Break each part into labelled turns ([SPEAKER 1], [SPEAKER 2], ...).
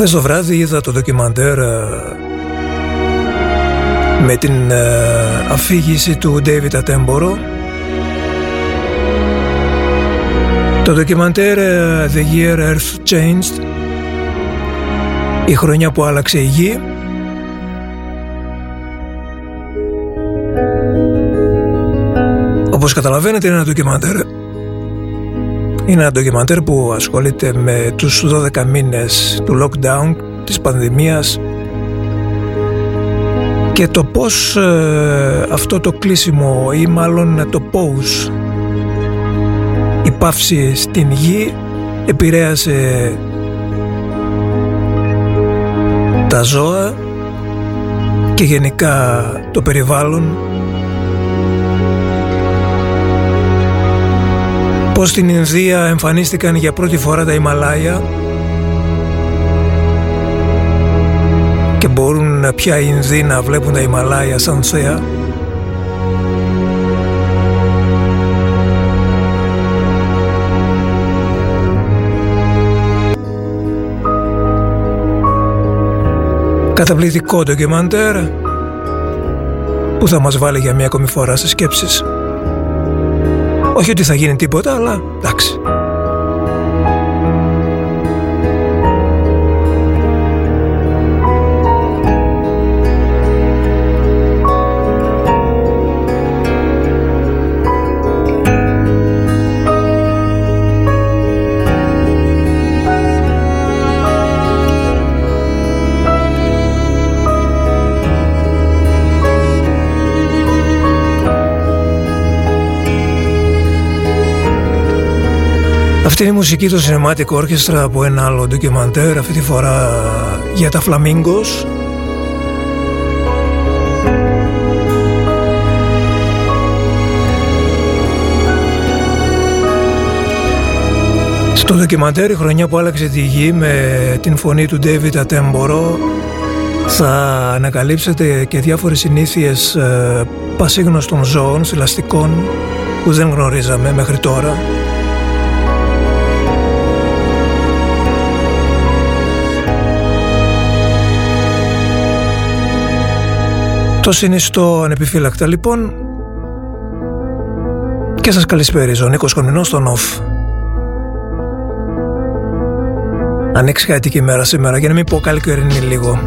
[SPEAKER 1] Χθες το βράδυ είδα το ντοκιμαντέρ ε, με την ε, αφήγηση του David Attenborough. Το ντοκιμαντέρ ε, The Year Earth Changed η χρονιά που άλλαξε η γη. Όπως καταλαβαίνετε είναι ένα ντοκιμαντέρ είναι ένα ντοκιμαντέρ που ασχολείται με τους 12 μήνες του lockdown της πανδημίας και το πώς ε, αυτό το κλείσιμο ή μάλλον το pause η παύση στην γη επηρέασε τα ζώα και γενικά το περιβάλλον πως στην Ινδία εμφανίστηκαν για πρώτη φορά τα Ιμαλάια και μπορούν πια οι Ινδοί να βλέπουν τα Ιμαλάια σαν θέα Καταπληκτικό ντοκιμαντέρ που θα μας βάλει για μια ακόμη φορά σε σκέψεις. Όχι ότι θα γίνει τίποτα, αλλά εντάξει. Αυτή είναι η μουσική του Cinematic Orchestra από ένα άλλο ντοκιμαντέρ, αυτή τη φορά για τα Flamingos. Στο ντοκιμαντέρ η χρονιά που άλλαξε τη γη με την φωνή του David Attenborough θα ανακαλύψετε και διάφορες συνήθειες ε, πασίγνωστων ζώων, θηλαστικών που δεν γνωρίζαμε μέχρι τώρα. Το συνιστώ ανεπιφύλακτα λοιπόν και σας καλησπέριζω. Νίκος Κονινός στον ΟΦ. Ανεξιάτικη μέρα σήμερα για να μην πω καλοκαιρινή λίγο.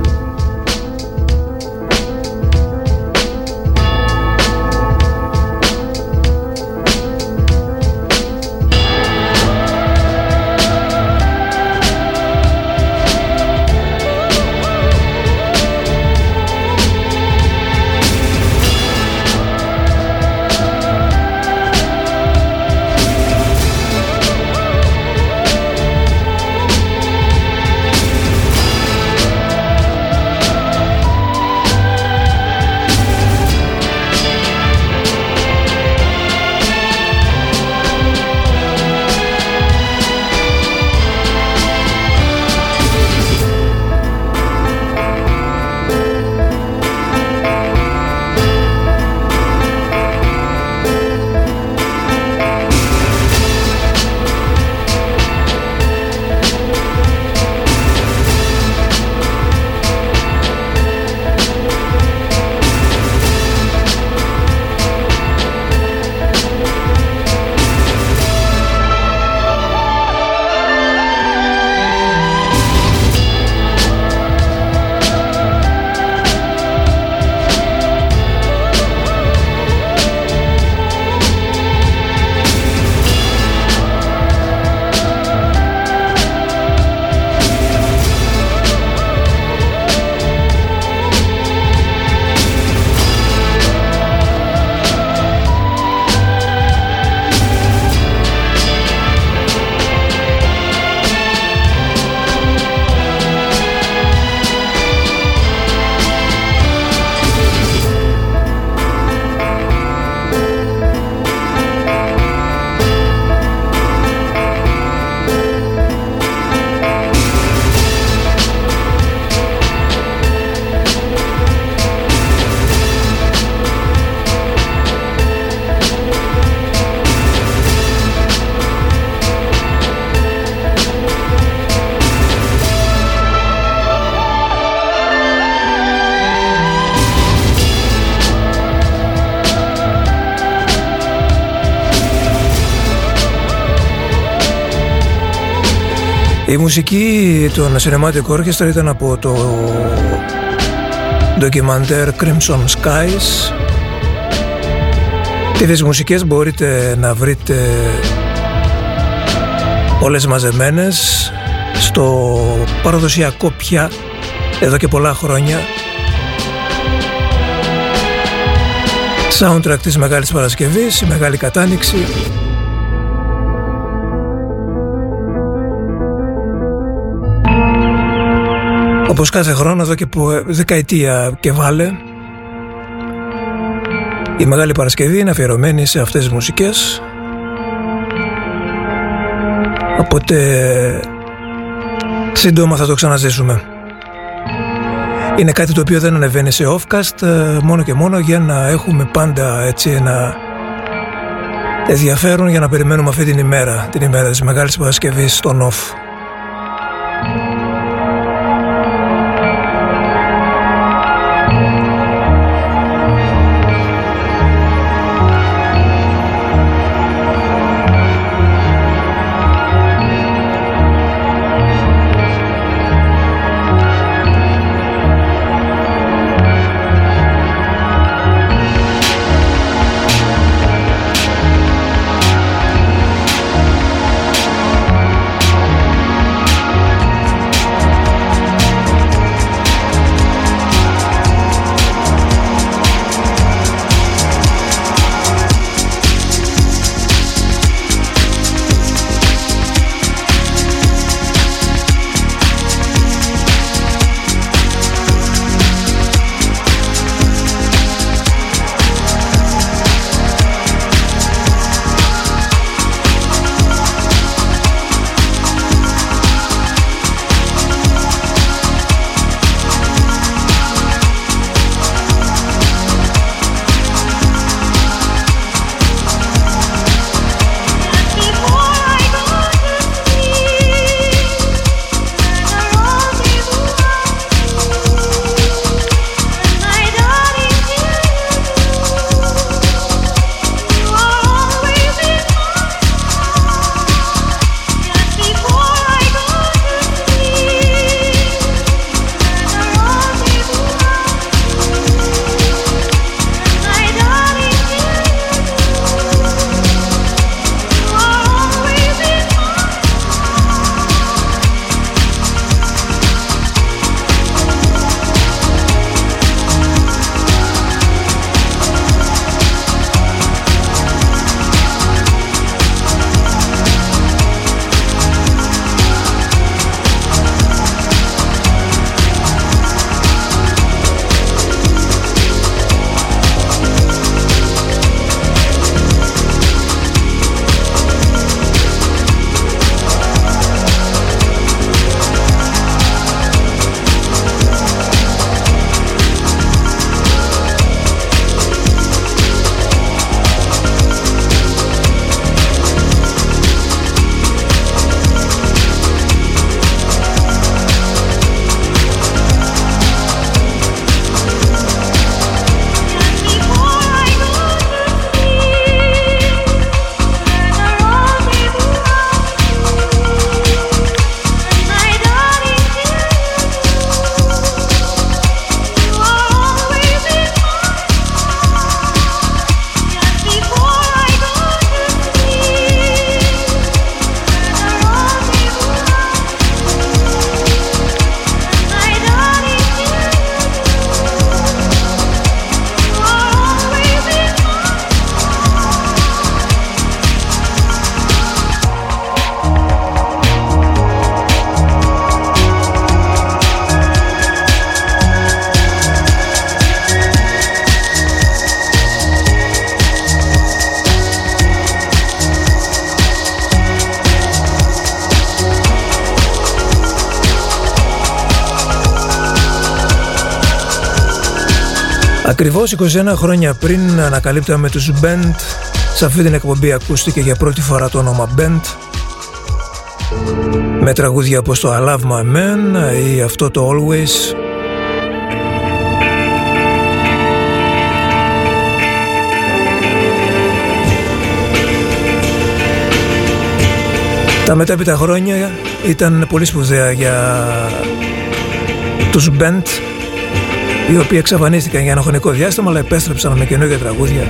[SPEAKER 2] Μουσική των Cinematic Orchestra ήταν από το ντοκιμαντέρ Crimson Skies. Τις μουσικές μπορείτε να βρείτε όλες μαζεμένες στο παραδοσιακό πια εδώ και πολλά χρόνια. Soundtrack της Μεγάλης Παρασκευής, η Μεγάλη Κατάνοιξη Όπως κάθε χρόνο εδώ και δεκαετία και βάλε η Μεγάλη Παρασκευή είναι αφιερωμένη σε αυτές τις μουσικές οπότε σύντομα θα το ξαναζήσουμε. Είναι κάτι το οποίο δεν ανεβαίνει σε offcast ε, μόνο και μόνο για να έχουμε πάντα έτσι ένα ενδιαφέρον για να περιμένουμε αυτή την ημέρα, την ημέρα της Μεγάλης Παρασκευής στον off. Ακριβώς 21 χρόνια πριν ανακαλύπταμε τους Band Σε αυτή την εκπομπή ακούστηκε για πρώτη φορά το όνομα Band Με τραγούδια όπως το I Love My Man ή αυτό το Always
[SPEAKER 1] Τα μετέπειτα χρόνια ήταν πολύ σπουδαία για τους Bent οι οποίοι εξαφανίστηκαν για ένα χρονικό διάστημα αλλά επέστρεψαν με καινούργια τραγούδια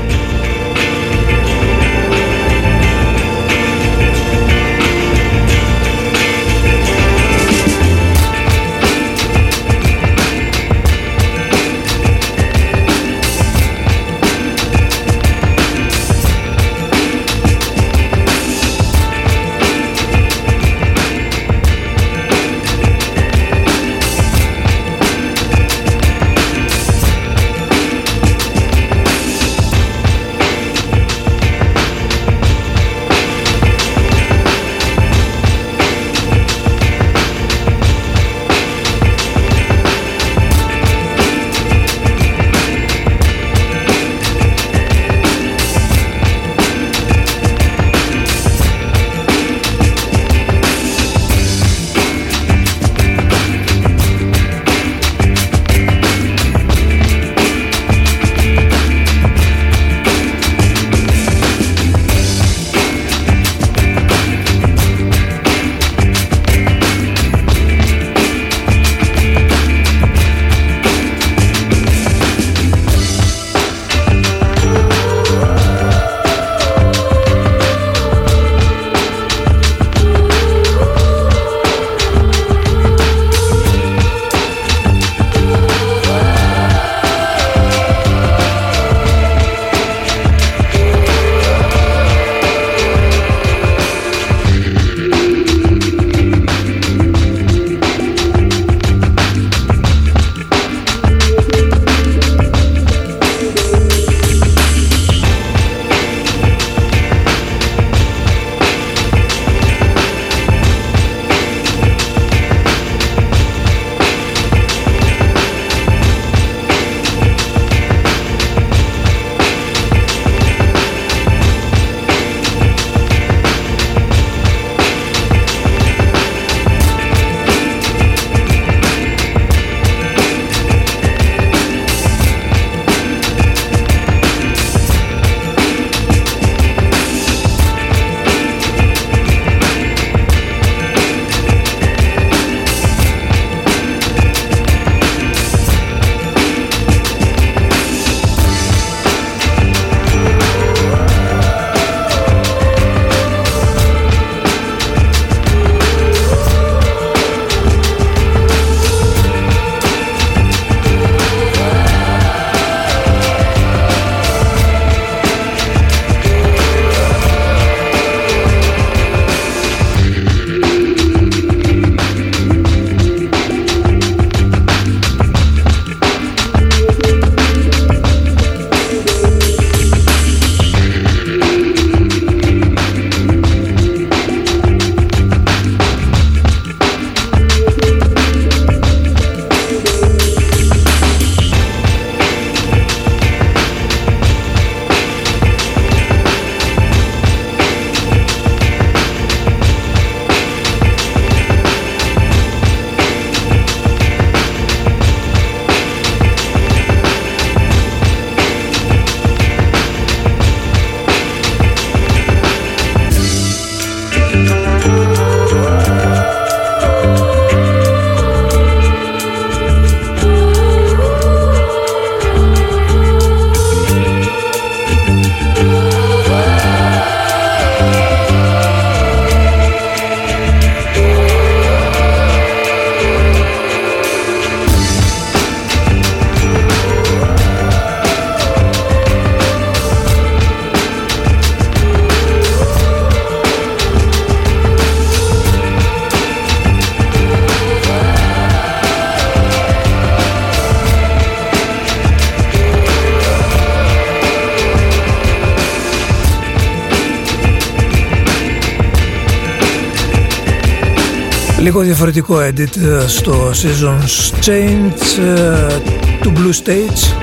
[SPEAKER 1] Λίγο διαφορετικό edit ε, στο Seasons Change ε, του Blue Stage.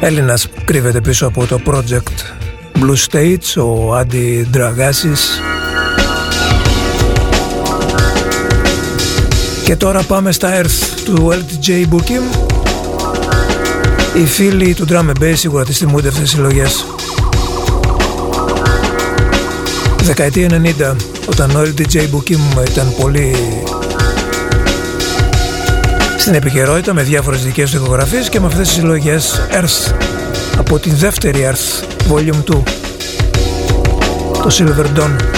[SPEAKER 1] Έλληνας κρύβεται πίσω από το project Blue Stage, ο Άντι Ντραγάσης Και τώρα πάμε στα Earth του LTJ Booking Οι φίλοι του Drum Bass σίγουρα τις θυμούνται αυτές τις συλλογές Δεκαετία 90 όταν ο LDJ Bookim ήταν πολύ στην επικαιρότητα με διάφορες δικές του και με αυτές τις συλλογές Earth από τη δεύτερη Earth Volume 2 το Silver Dawn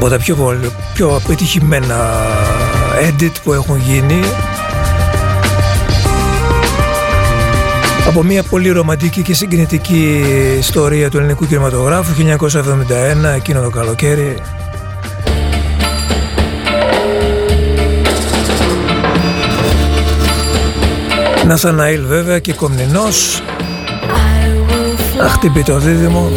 [SPEAKER 3] από τα πιο, πιο απετυχημένα edit που έχουν γίνει. Από μια πολύ ρομαντική και συγκινητική ιστορία του ελληνικού κινηματογράφου 1971 εκείνο το καλοκαίρι. Ναθαναήλ βέβαια και Κομνηνός. Αχτυπεί το δίδυμο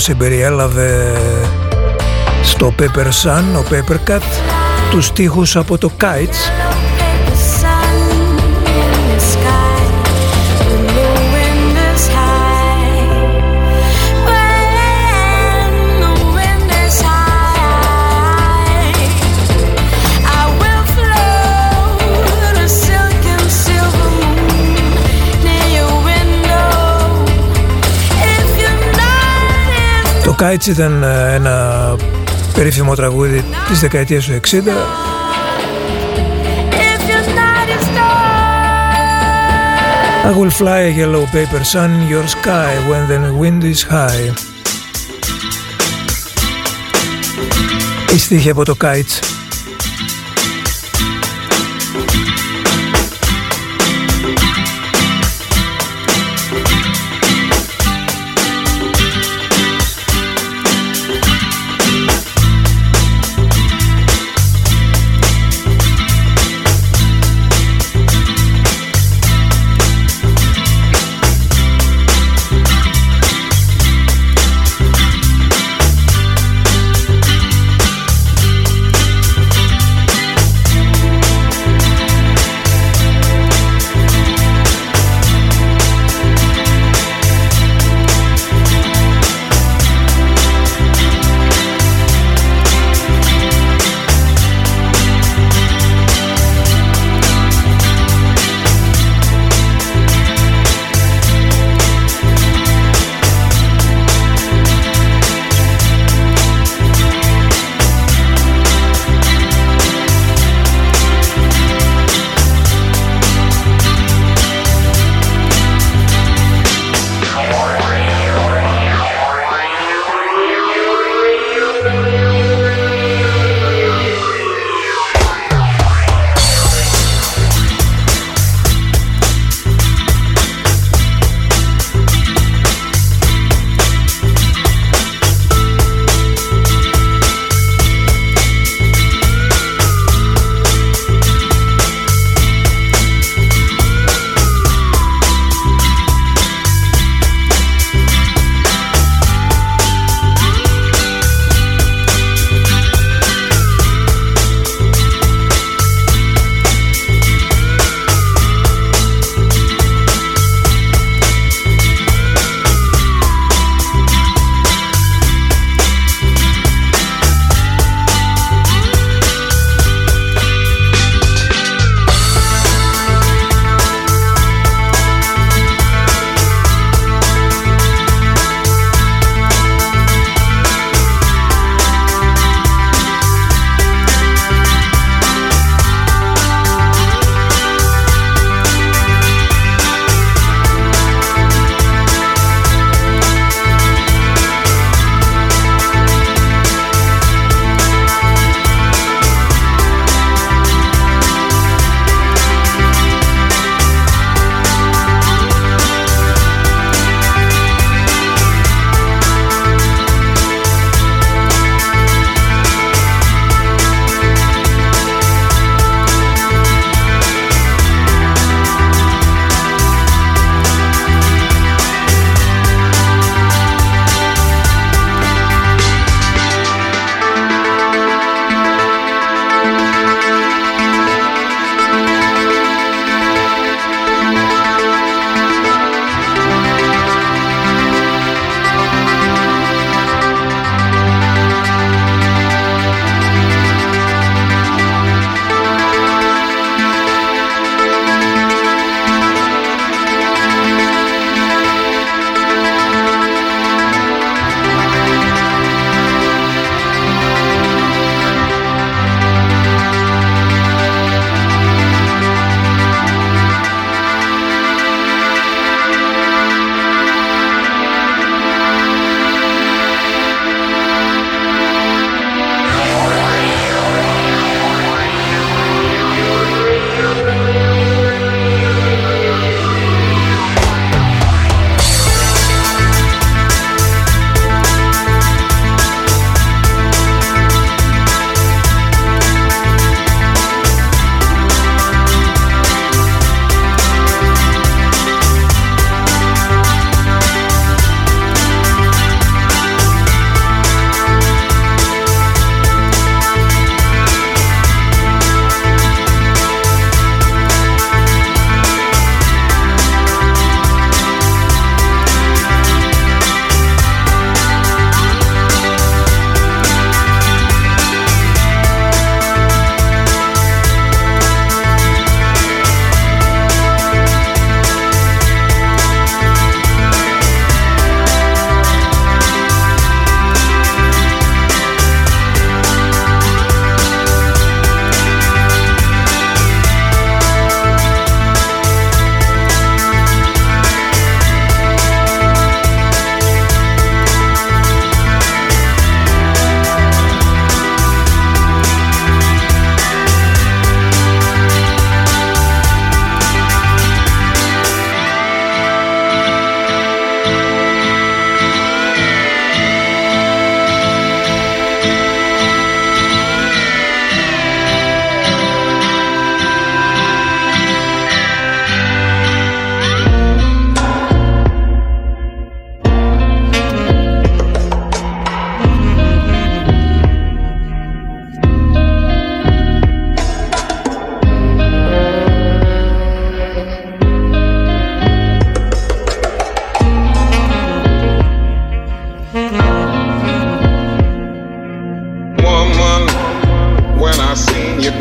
[SPEAKER 3] συμπεριέλαβε στο Pepper Sun, ο Pepper Cut, τους στίχους από το Kites
[SPEAKER 1] Σκάιτς ήταν ε, ένα περίφημο τραγούδι της δεκαετίας του 60. I will fly a. Η στίχη από το Kites.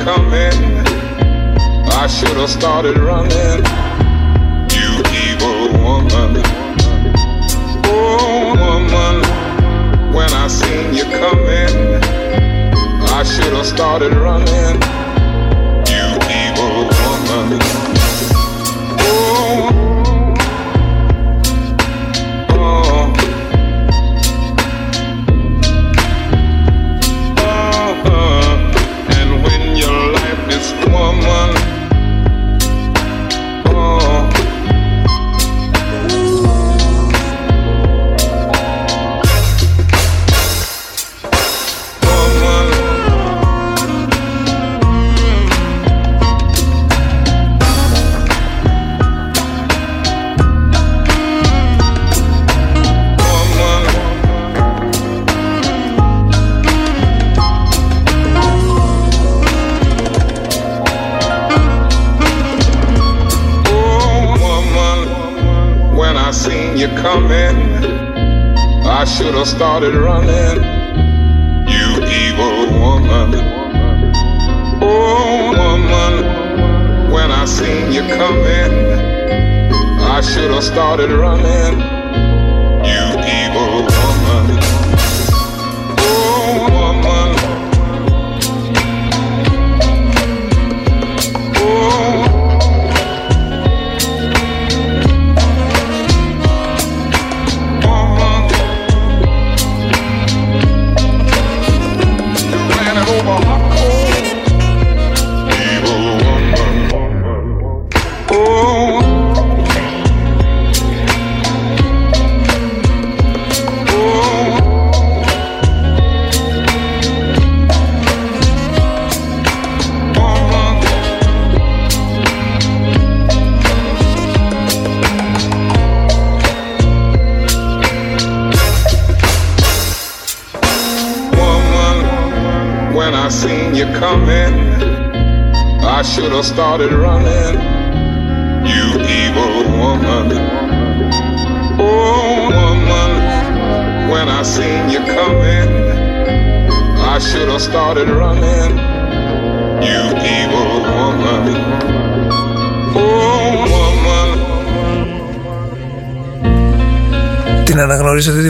[SPEAKER 4] coming. I should have started running. You evil woman. Oh, woman. When I seen you coming, I should have started running. Started running. You evil woman. Oh, woman, when I seen you coming, I should have started running.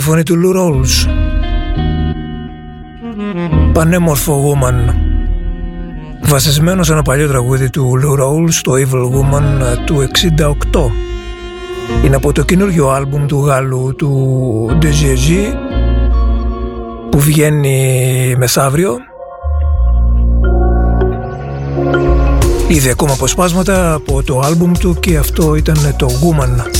[SPEAKER 1] Φωνή του Lou Rawls. Πανέμορφο Woman. Βασισμένο σε ένα παλιό τραγούδι του Lou Rawls, το Evil Woman ε, του 68. Είναι από το καινούργιο άλμπουμ του Γάλλου του DJG που βγαίνει μεθαύριο. Είδε ακόμα αποσπάσματα από το άλμπουμ του και αυτό ήταν το Woman.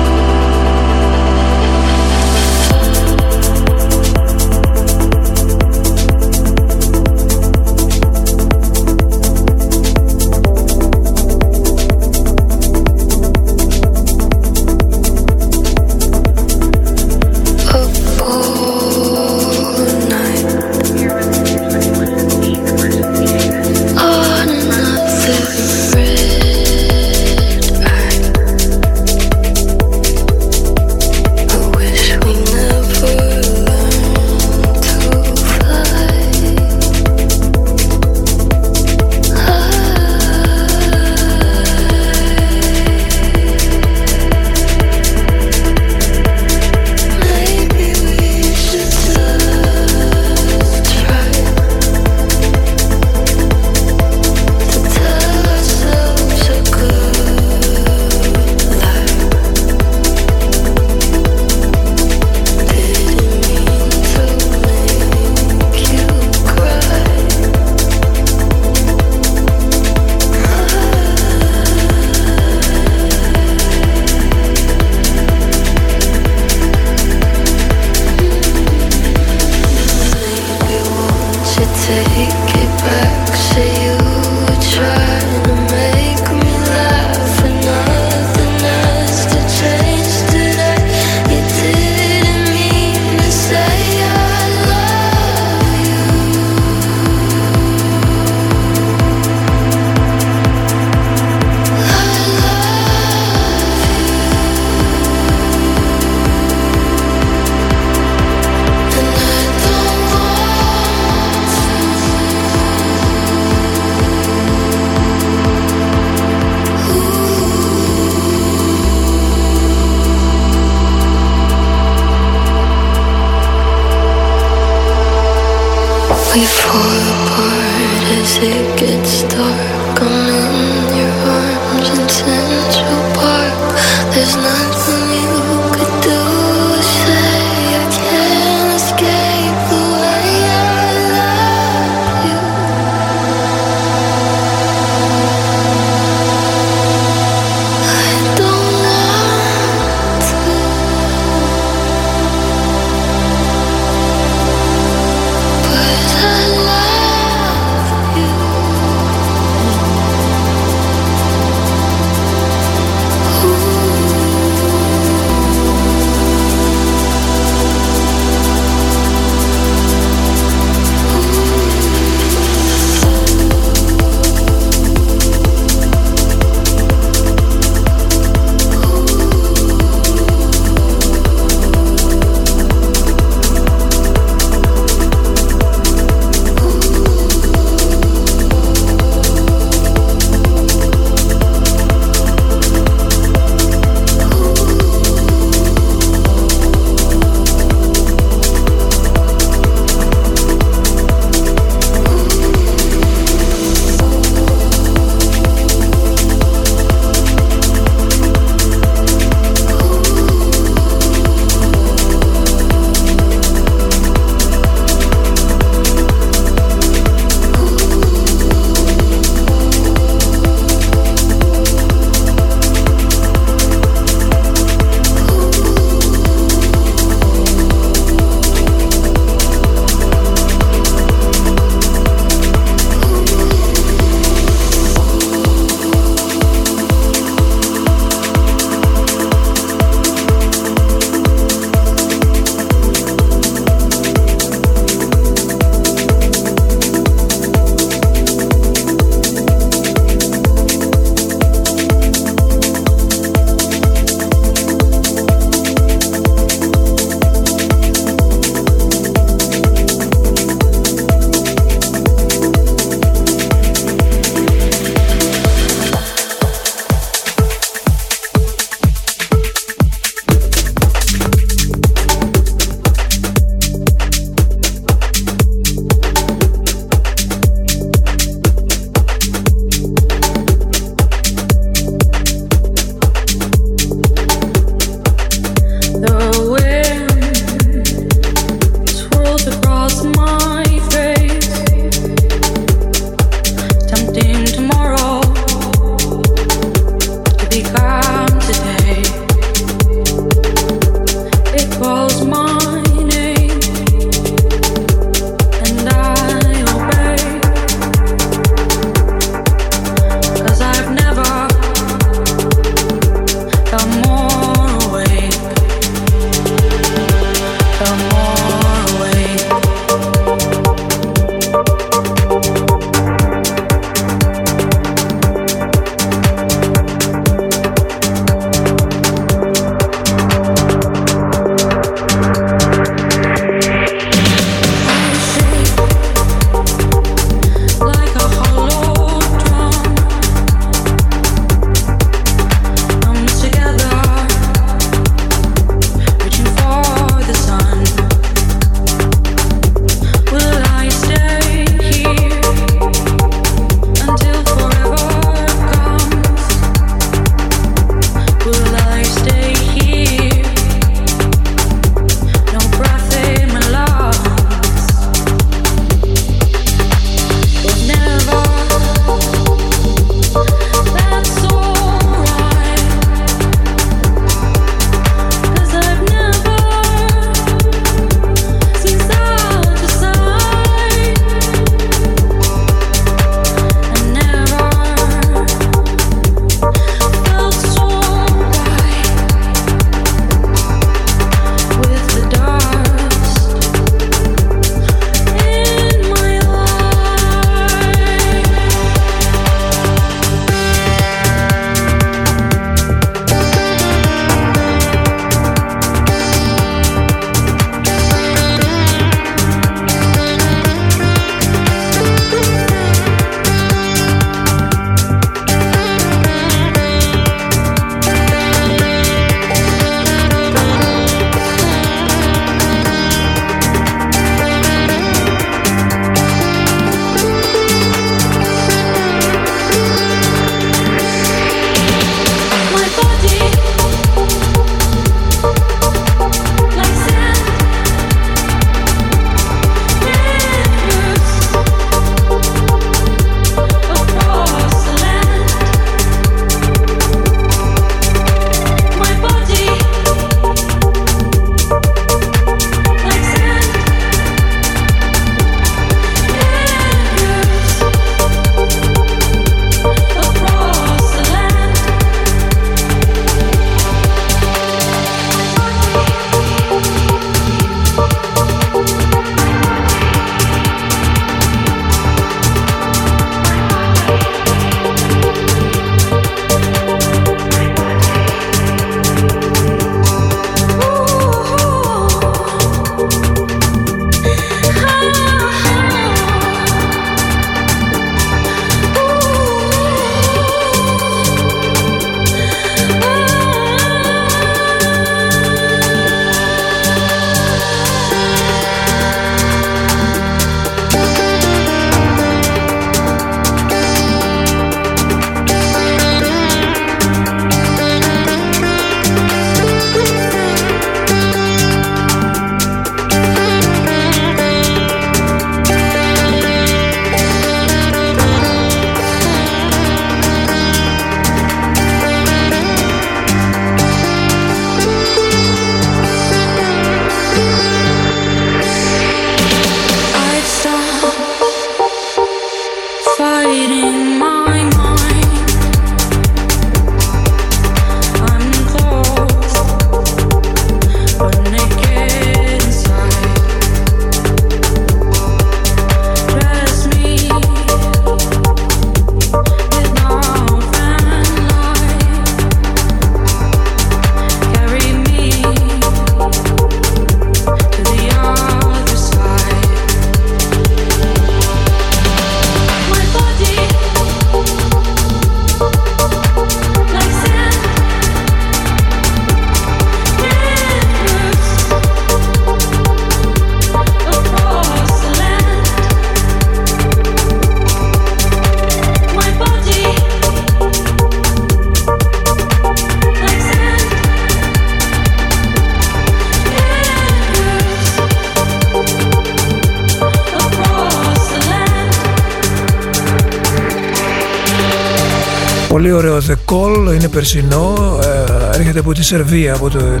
[SPEAKER 1] The Call, είναι περσινό, ε, έρχεται από τη Σερβία, από το, ε,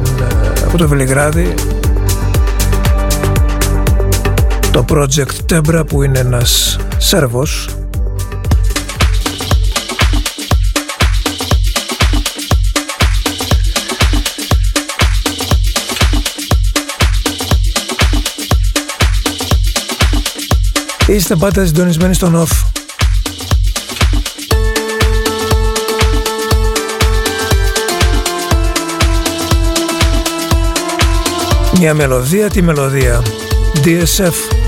[SPEAKER 1] από το Βελιγράδι. Το Project Tebra που είναι ένας Σέρβος Είστε πάντα συντονισμένοι στον off. Μια μελωδία, τη μελωδία. DSF.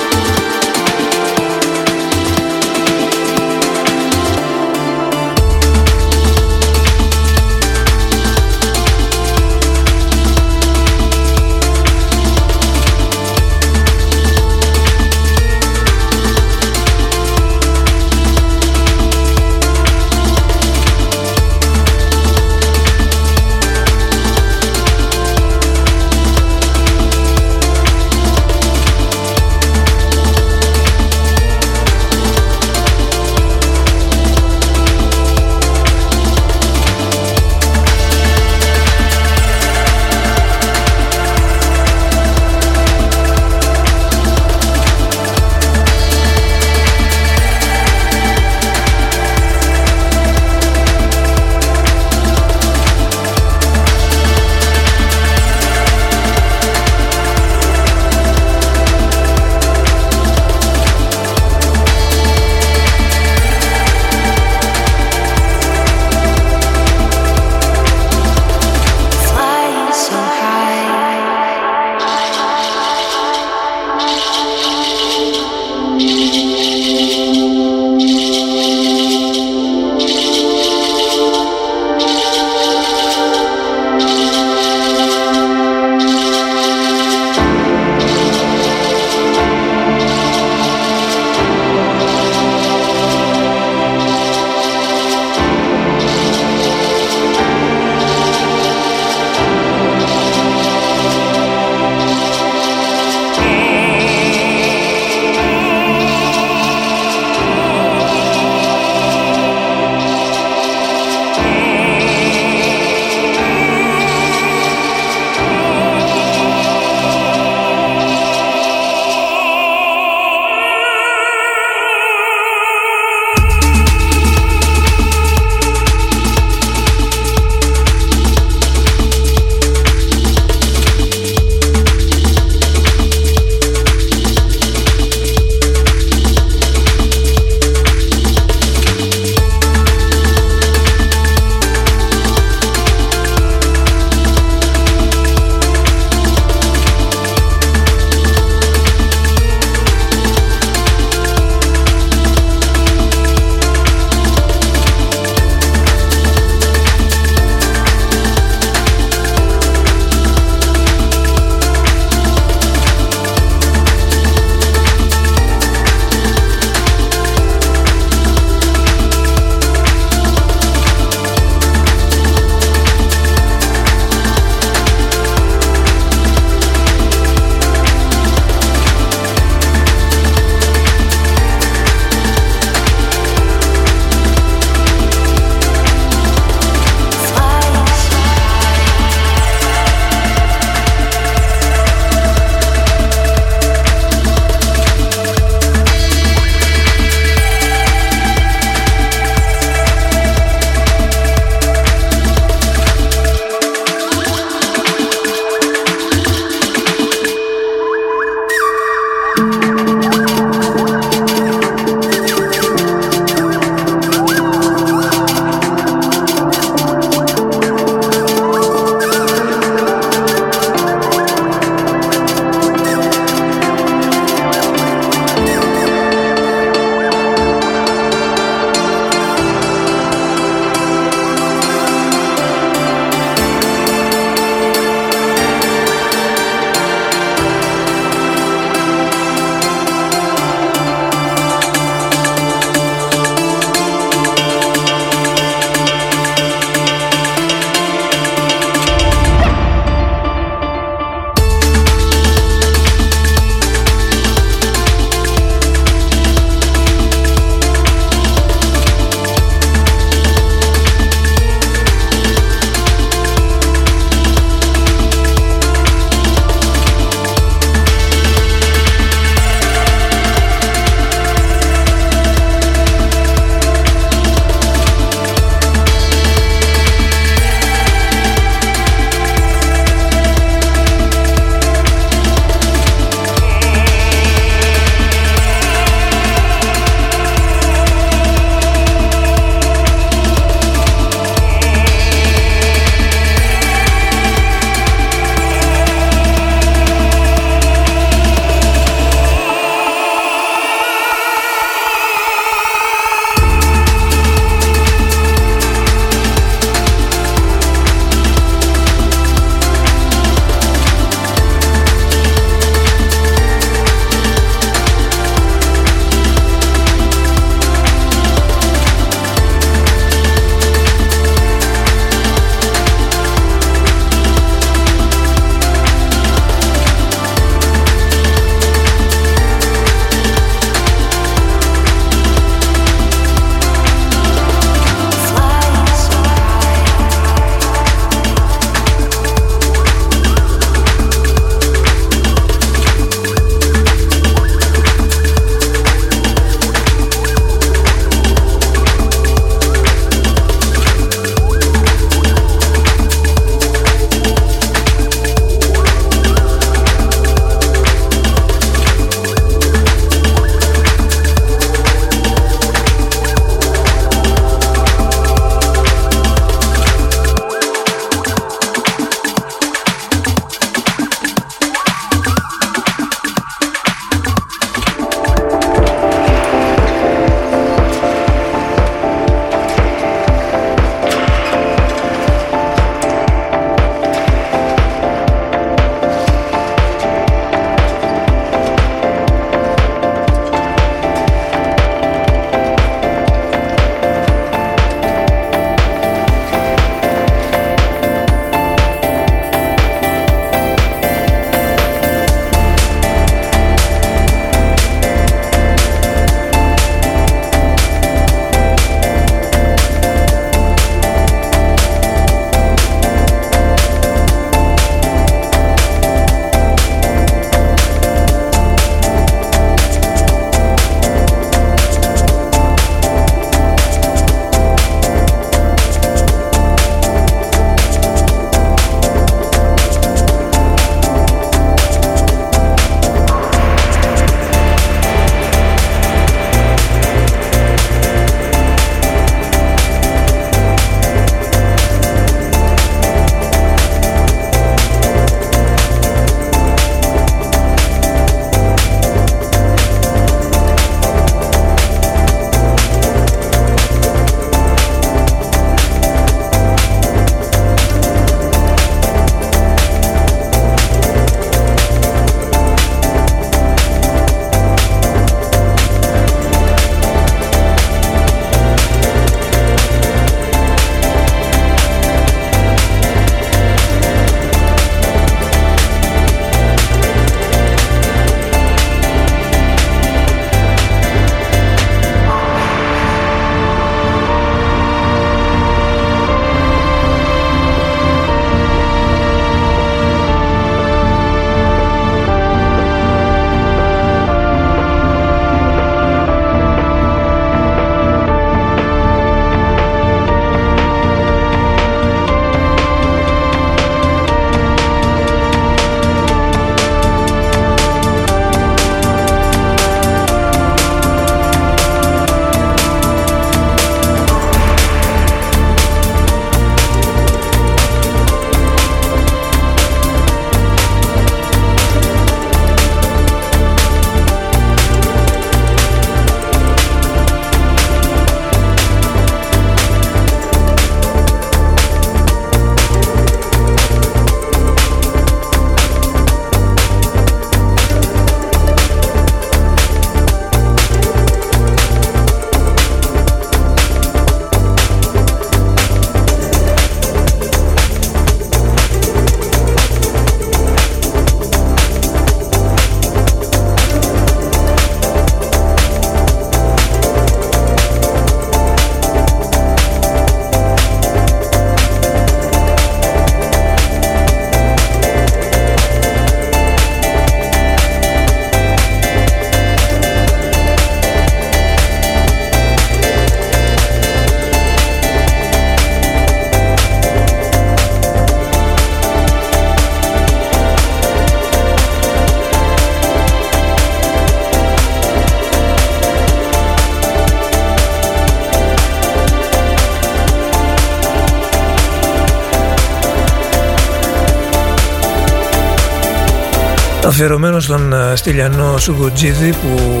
[SPEAKER 1] Αφιερωμένος στον ε, Στυλιανό Σουγουτζίδη που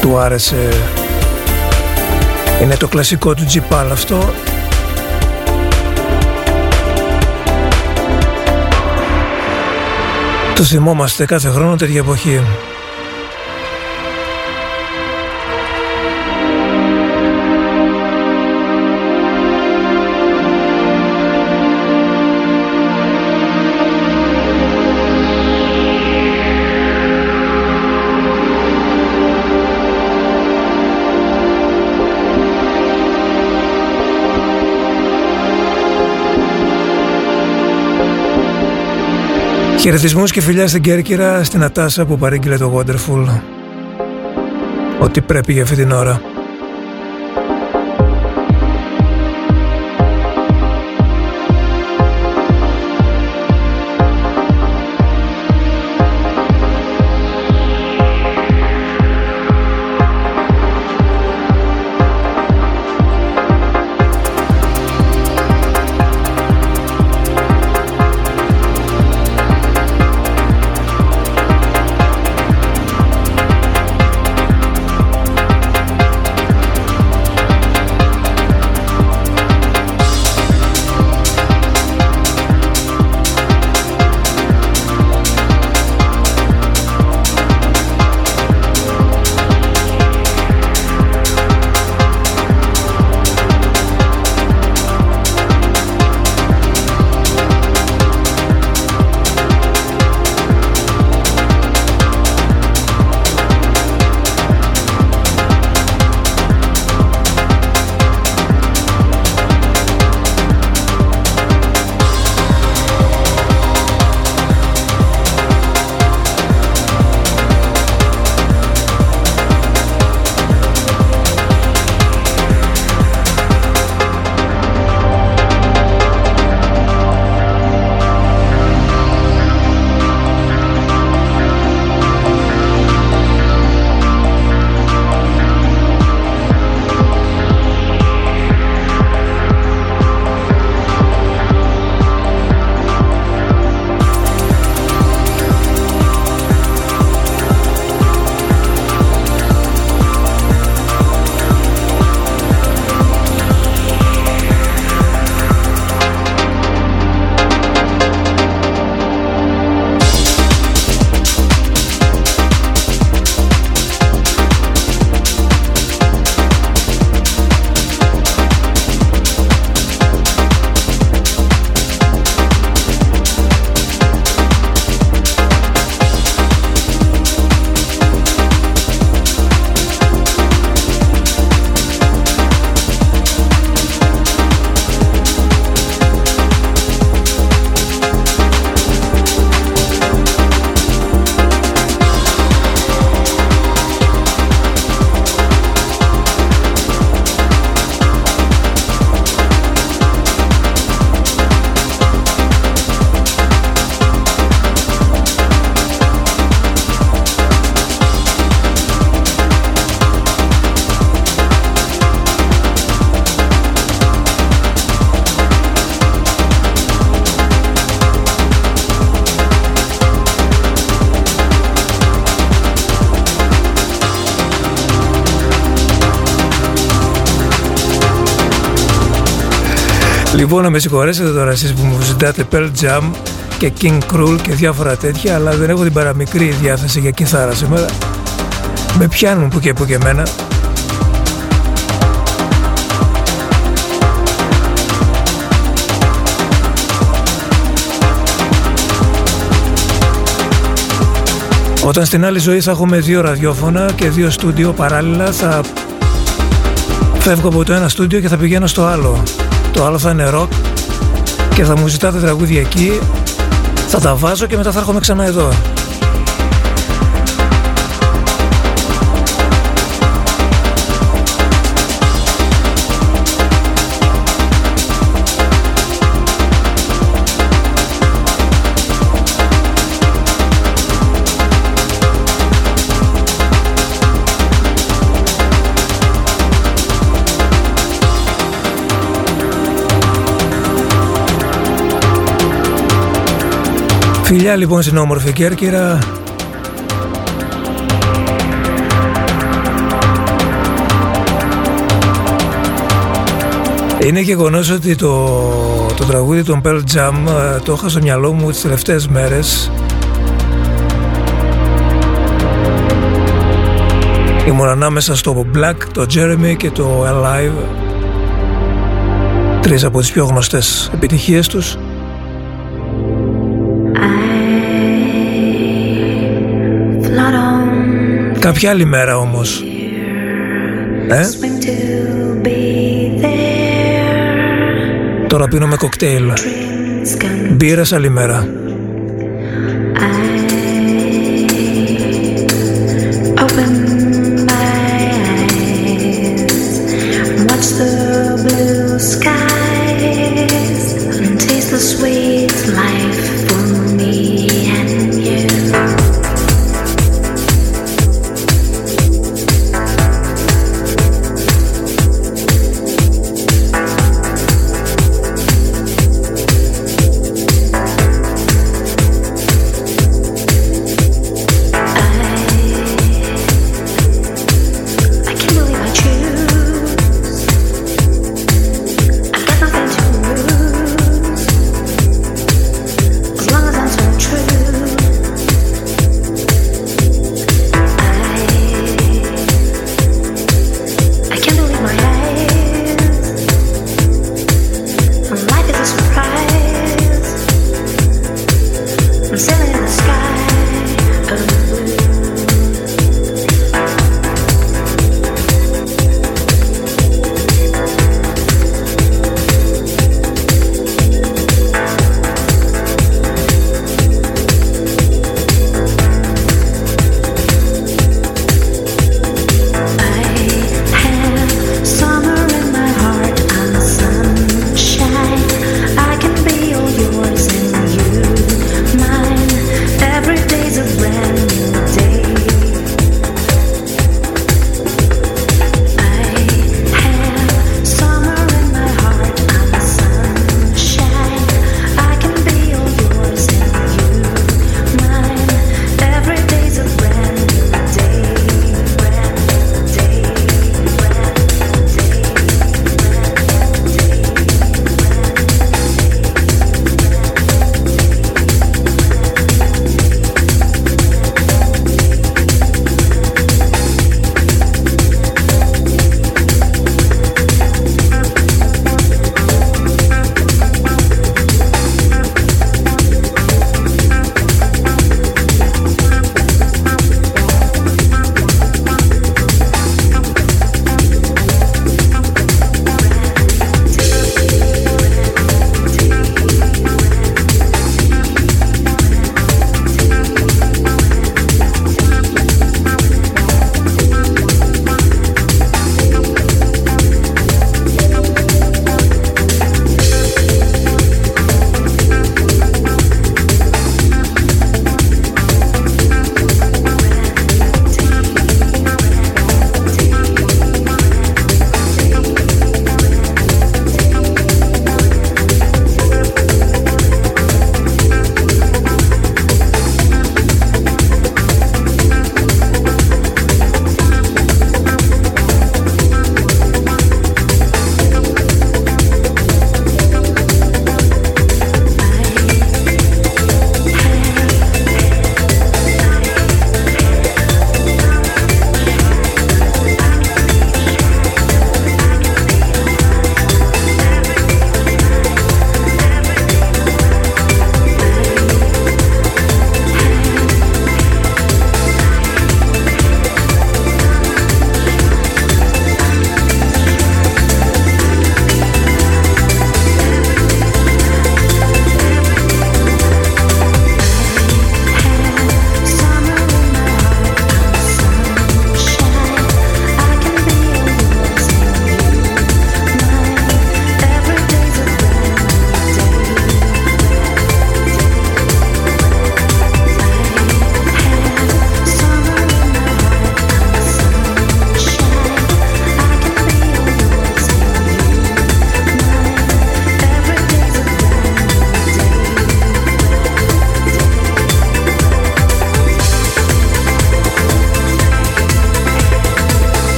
[SPEAKER 1] του άρεσε. Είναι το κλασικό του Τζιπάλ αυτό. Το θυμόμαστε κάθε χρόνο τέτοια εποχή Χαιρετισμούς και φιλιά στην Κέρκυρα, στην Ατάσα που παρήγγειλε το Wonderful. Ό,τι πρέπει για αυτή την ώρα. Λοιπόν, να με συγχωρέσετε τώρα εσείς που μου ζητάτε Pearl Jam και King Cruel και διάφορα τέτοια, αλλά δεν έχω την παραμικρή διάθεση για κιθάρα σήμερα. Με πιάνουν που και που και εμένα. Όταν στην άλλη ζωή θα έχουμε δύο ραδιόφωνα και δύο στούντιο παράλληλα, θα φεύγω από το ένα στούντιο και θα πηγαίνω στο άλλο το άλλο θα είναι rock και θα μου ζητάτε τραγούδια εκεί, θα τα βάζω και μετά θα έρχομαι ξανά εδώ.
[SPEAKER 5] Φιλιά λοιπόν στην όμορφη Κέρκυρα. Είναι γεγονός ότι το, το τραγούδι των Pearl Jam ε, το είχα στο μυαλό μου τις τελευταίες μέρες. Ήμουν ανάμεσα στο Black, το Jeremy και το Alive. Τρεις από τις πιο γνωστές επιτυχίες τους Κάποια άλλη μέρα όμως. Ε; Τώρα πίνω με κοκτέιλ. Μπύρας άλλη μέρα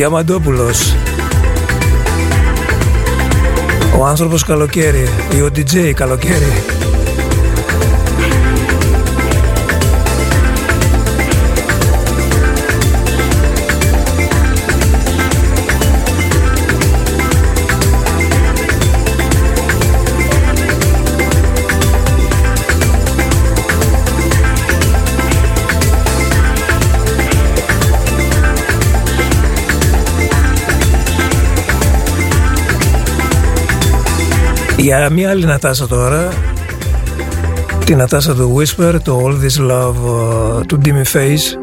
[SPEAKER 1] Διαμαντόπουλος. Ο άνθρωπος καλοκαίρι Ή ο DJ καλοκαίρι. Για μια άλλη Νατάσα τώρα. Την Νατάσα του Whisper Το All This Love ε, του Dimmy Face.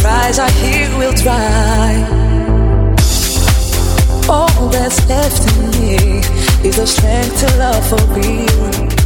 [SPEAKER 3] cries I hear will dry. All that's left in me is the strength to love for real.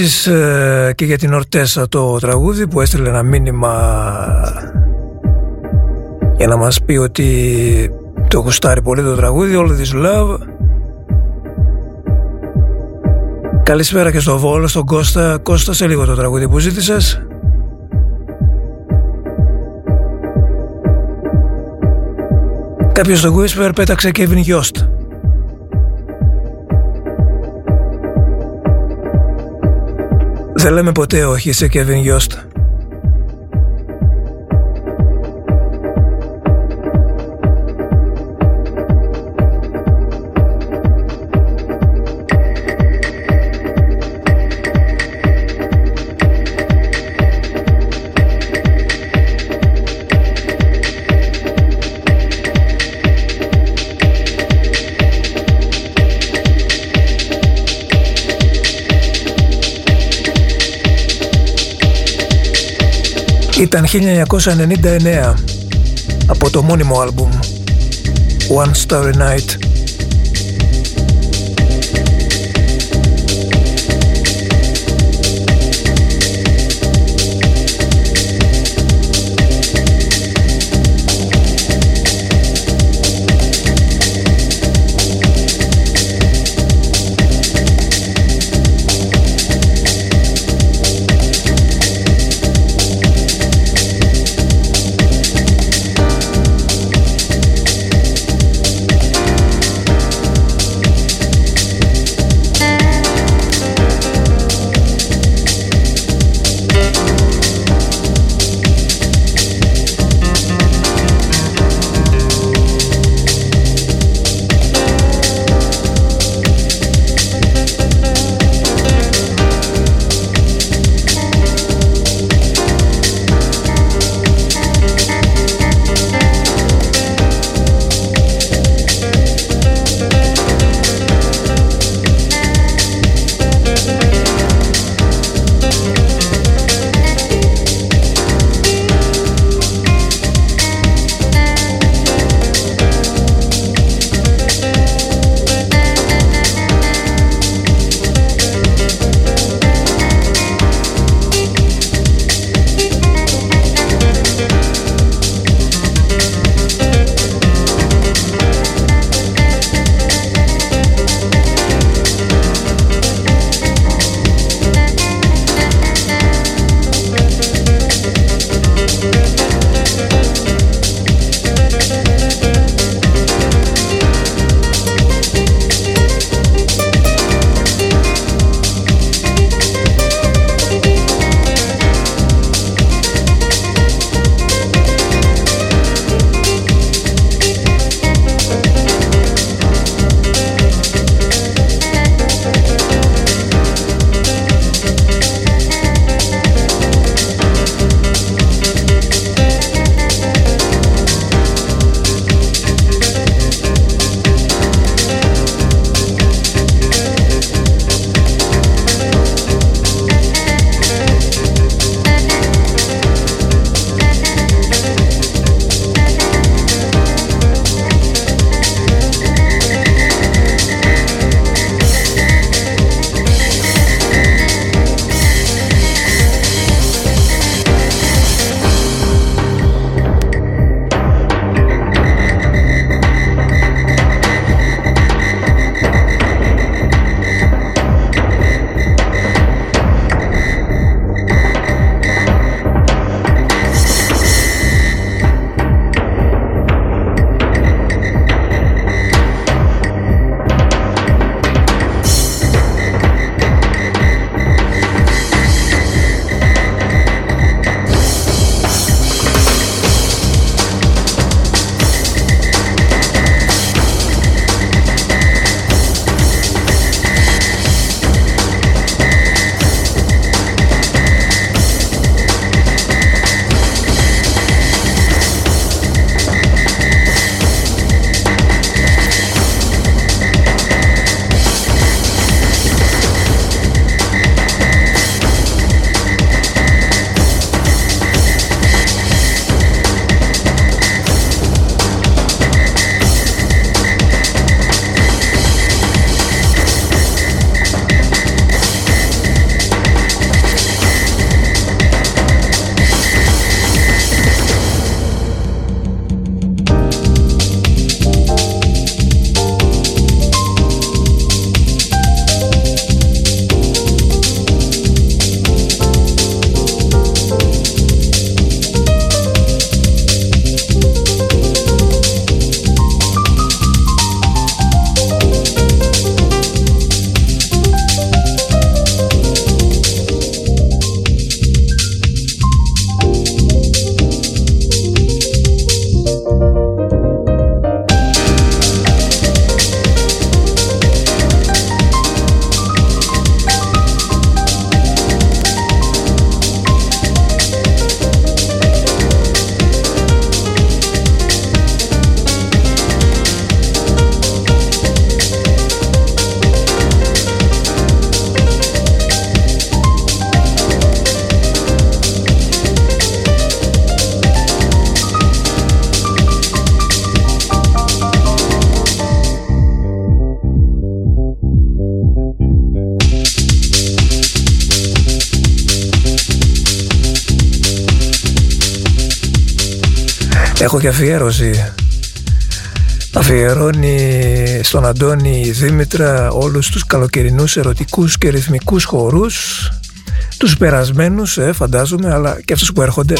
[SPEAKER 1] Επίσης ε, και για την Ορτέσα το τραγούδι που έστειλε ένα μήνυμα για να μας πει ότι το γουστάρει πολύ το τραγούδι All This Love. Καλησπέρα και στο Βόλο, στον Κώστα. Κώστα σε λίγο το τραγούδι που ζήτησες. Κάποιος στο Whisper πέταξε Kevin Yost Δεν λέμε ποτέ όχι σε Kevin Yost Ήταν 1999 από το μόνιμο άλμπουμ One Starry Night αφιέρωση. Αφιερώνει στον Αντώνη Δήμητρα όλους τους καλοκαιρινούς ερωτικούς και ρυθμικούς χορούς τους περασμένους ε, φαντάζομαι αλλά και αυτούς που έρχονται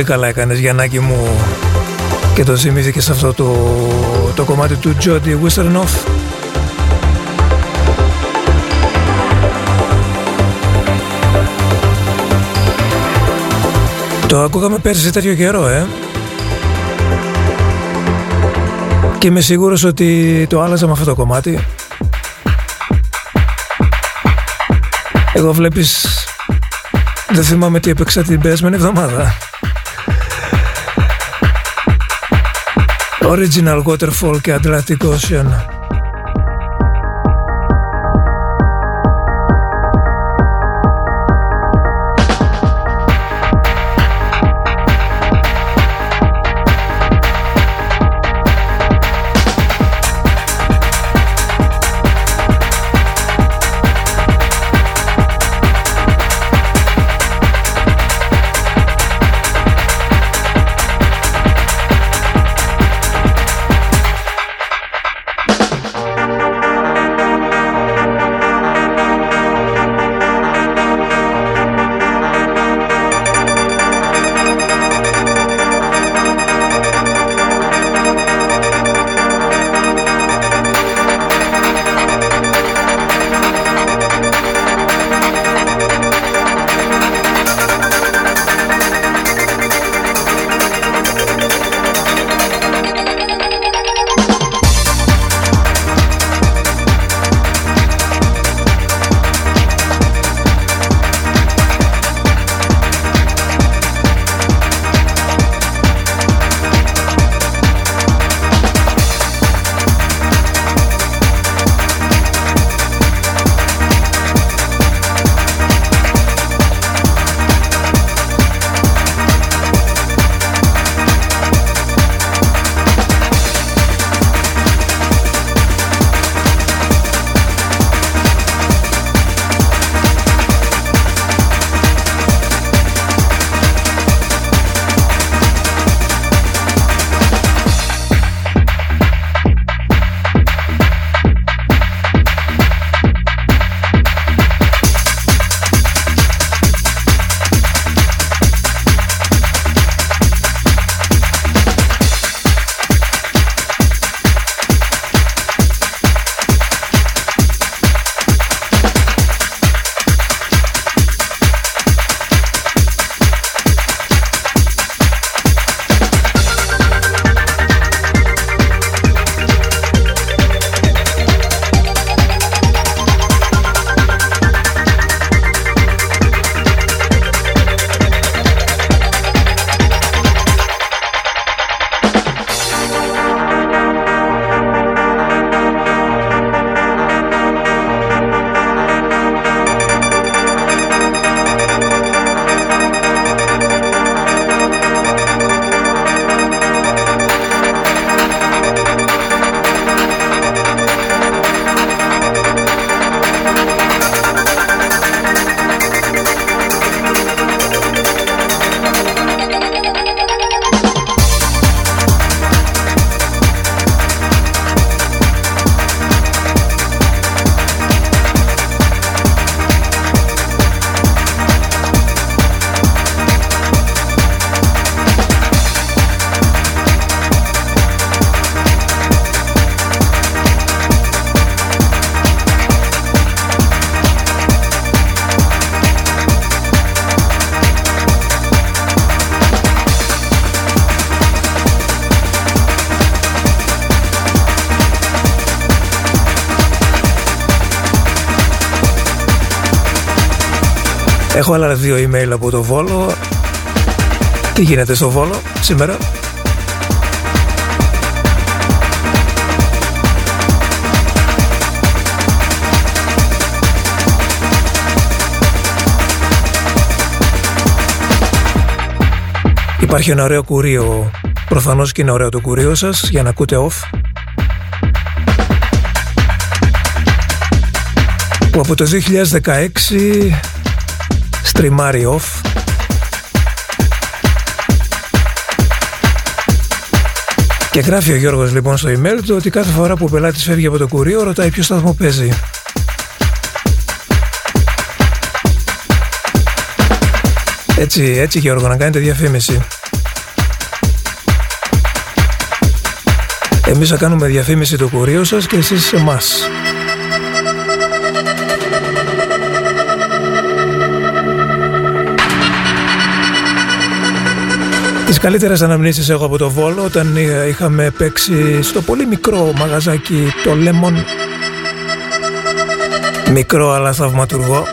[SPEAKER 1] Πολύ καλά έκανες Γιαννάκη μου και το θυμήθηκες αυτό το, το κομμάτι του Jody Wisternoff. Το ακούγαμε πέρσι τέτοιο καιρό, ε. Και είμαι σίγουρος ότι το άλλαζα με αυτό το κομμάτι. Εγώ βλέπεις δεν θυμάμαι τι έπαιξα την περασμένη εβδομάδα. Original Waterfall και Atlantic Ocean. Έχω άλλα δύο email από το Βόλο. Τι γίνεται στο Βόλο σήμερα; Υπάρχει ένα ωραίο κουρίο, προφανώς και είναι ωραίο το κουρίο σας για να ακούτε off. Που από το 2016 τριμάρι off Και γράφει ο Γιώργος λοιπόν στο email του ότι κάθε φορά που ο πελάτης φεύγει από το κουρίο ρωτάει ποιο σταθμό παίζει. Έτσι, έτσι Γιώργο, να κάνετε διαφήμιση. Εμείς θα κάνουμε διαφήμιση του κουρίου σας και εσείς εμάς. Τις καλύτερες αναμνήσεις έχω από το Βόλο όταν ε, είχαμε παίξει στο πολύ μικρό μαγαζάκι το Lemon. Μικρό αλλά θαυματουργό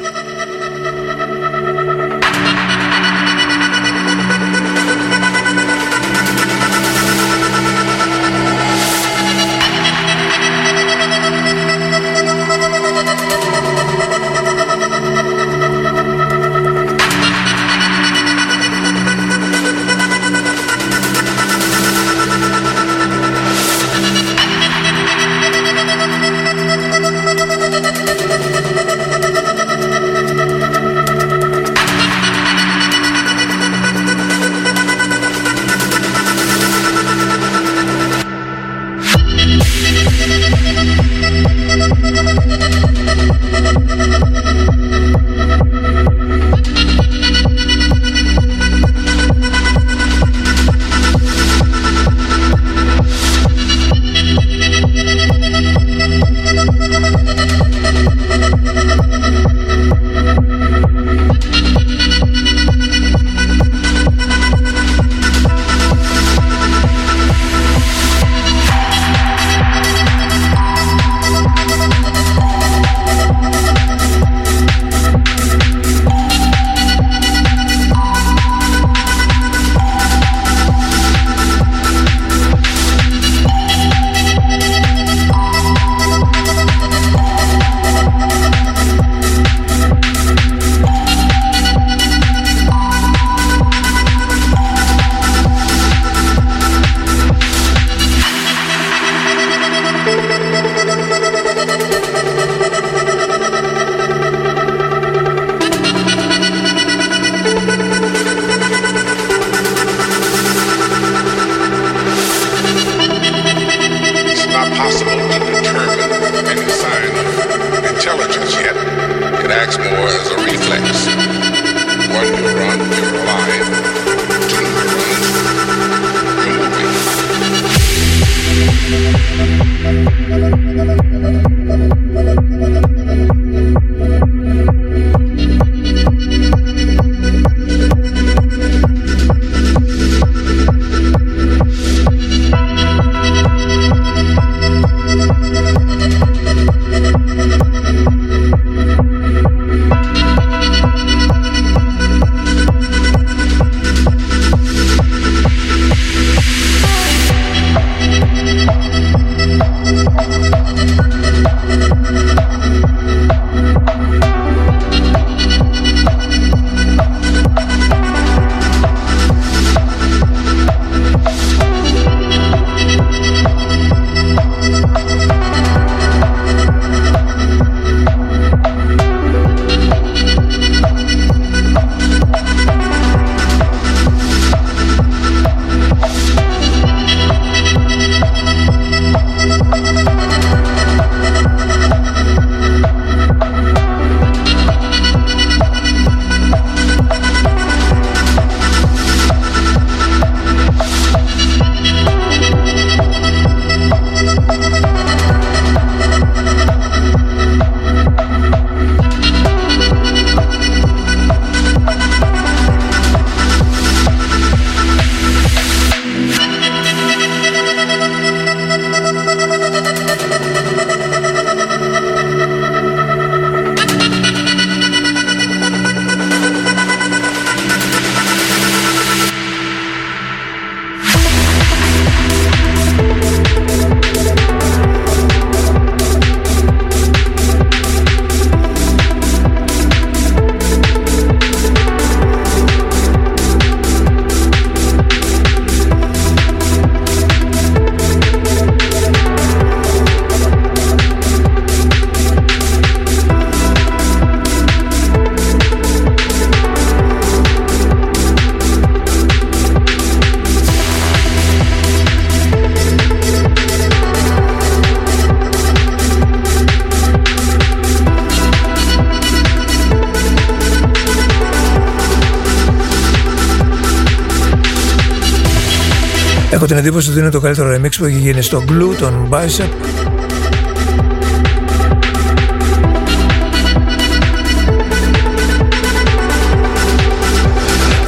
[SPEAKER 6] την εντύπωση ότι είναι το καλύτερο remix που έχει γίνει στο Glue, τον Bicep.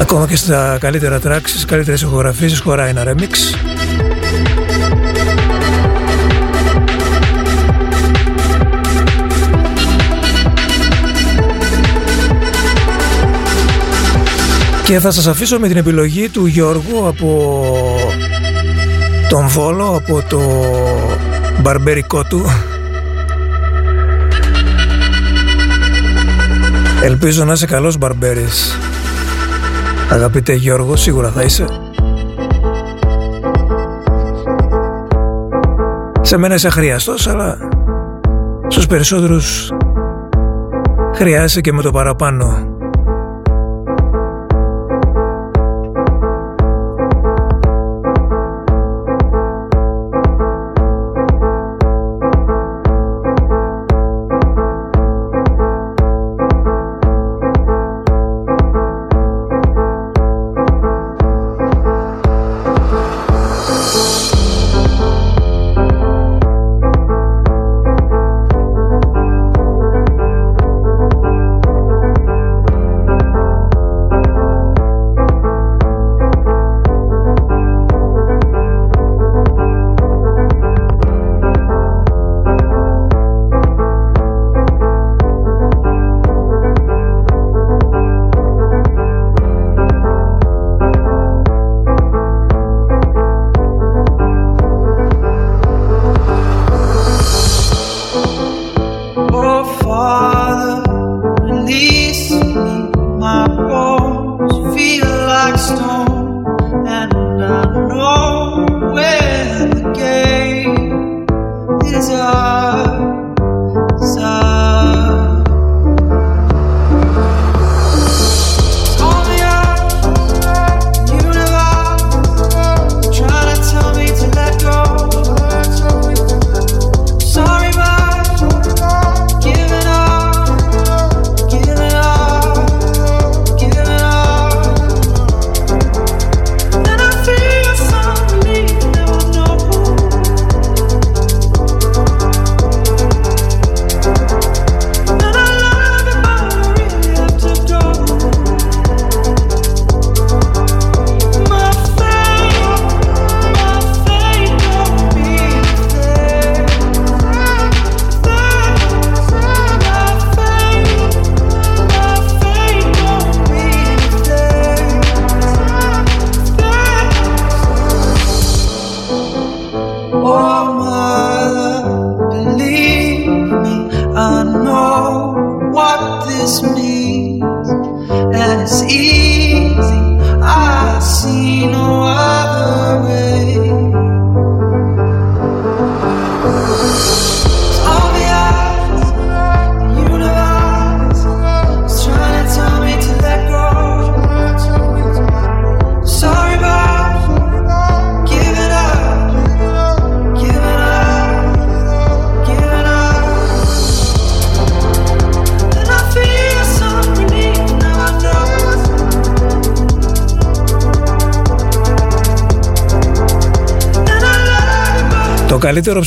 [SPEAKER 6] Ακόμα και στα καλύτερα tracks, στις καλύτερες ηχογραφίες χωράει ένα remix. Και θα σας αφήσω με την επιλογή του Γιώργου από τον Βόλο, από το μπαρμπερικό του. Ελπίζω να είσαι καλός μπαρμπέρης. Αγαπητέ Γιώργο, σίγουρα θα είσαι. Σε μένα είσαι αχρίαστος, αλλά στους περισσότερους χρειάζεσαι και με το παραπάνω.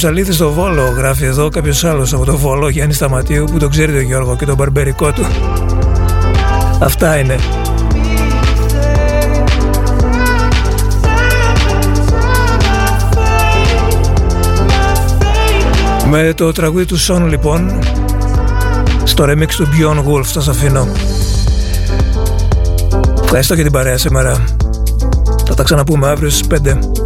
[SPEAKER 6] Ψαλίδι στο Βόλο, γράφει εδώ κάποιος άλλος από το Βόλο, Γιάννη Σταματίου, που τον ξέρει τον Γιώργο και τον μπαρμπερικό του. Αυτά είναι. Με το τραγούδι του Σον λοιπόν, στο remix του Bjorn Wolf, θα σας αφήνω. Ευχαριστώ για την παρέα σήμερα. Θα τα ξαναπούμε αύριο στις 5.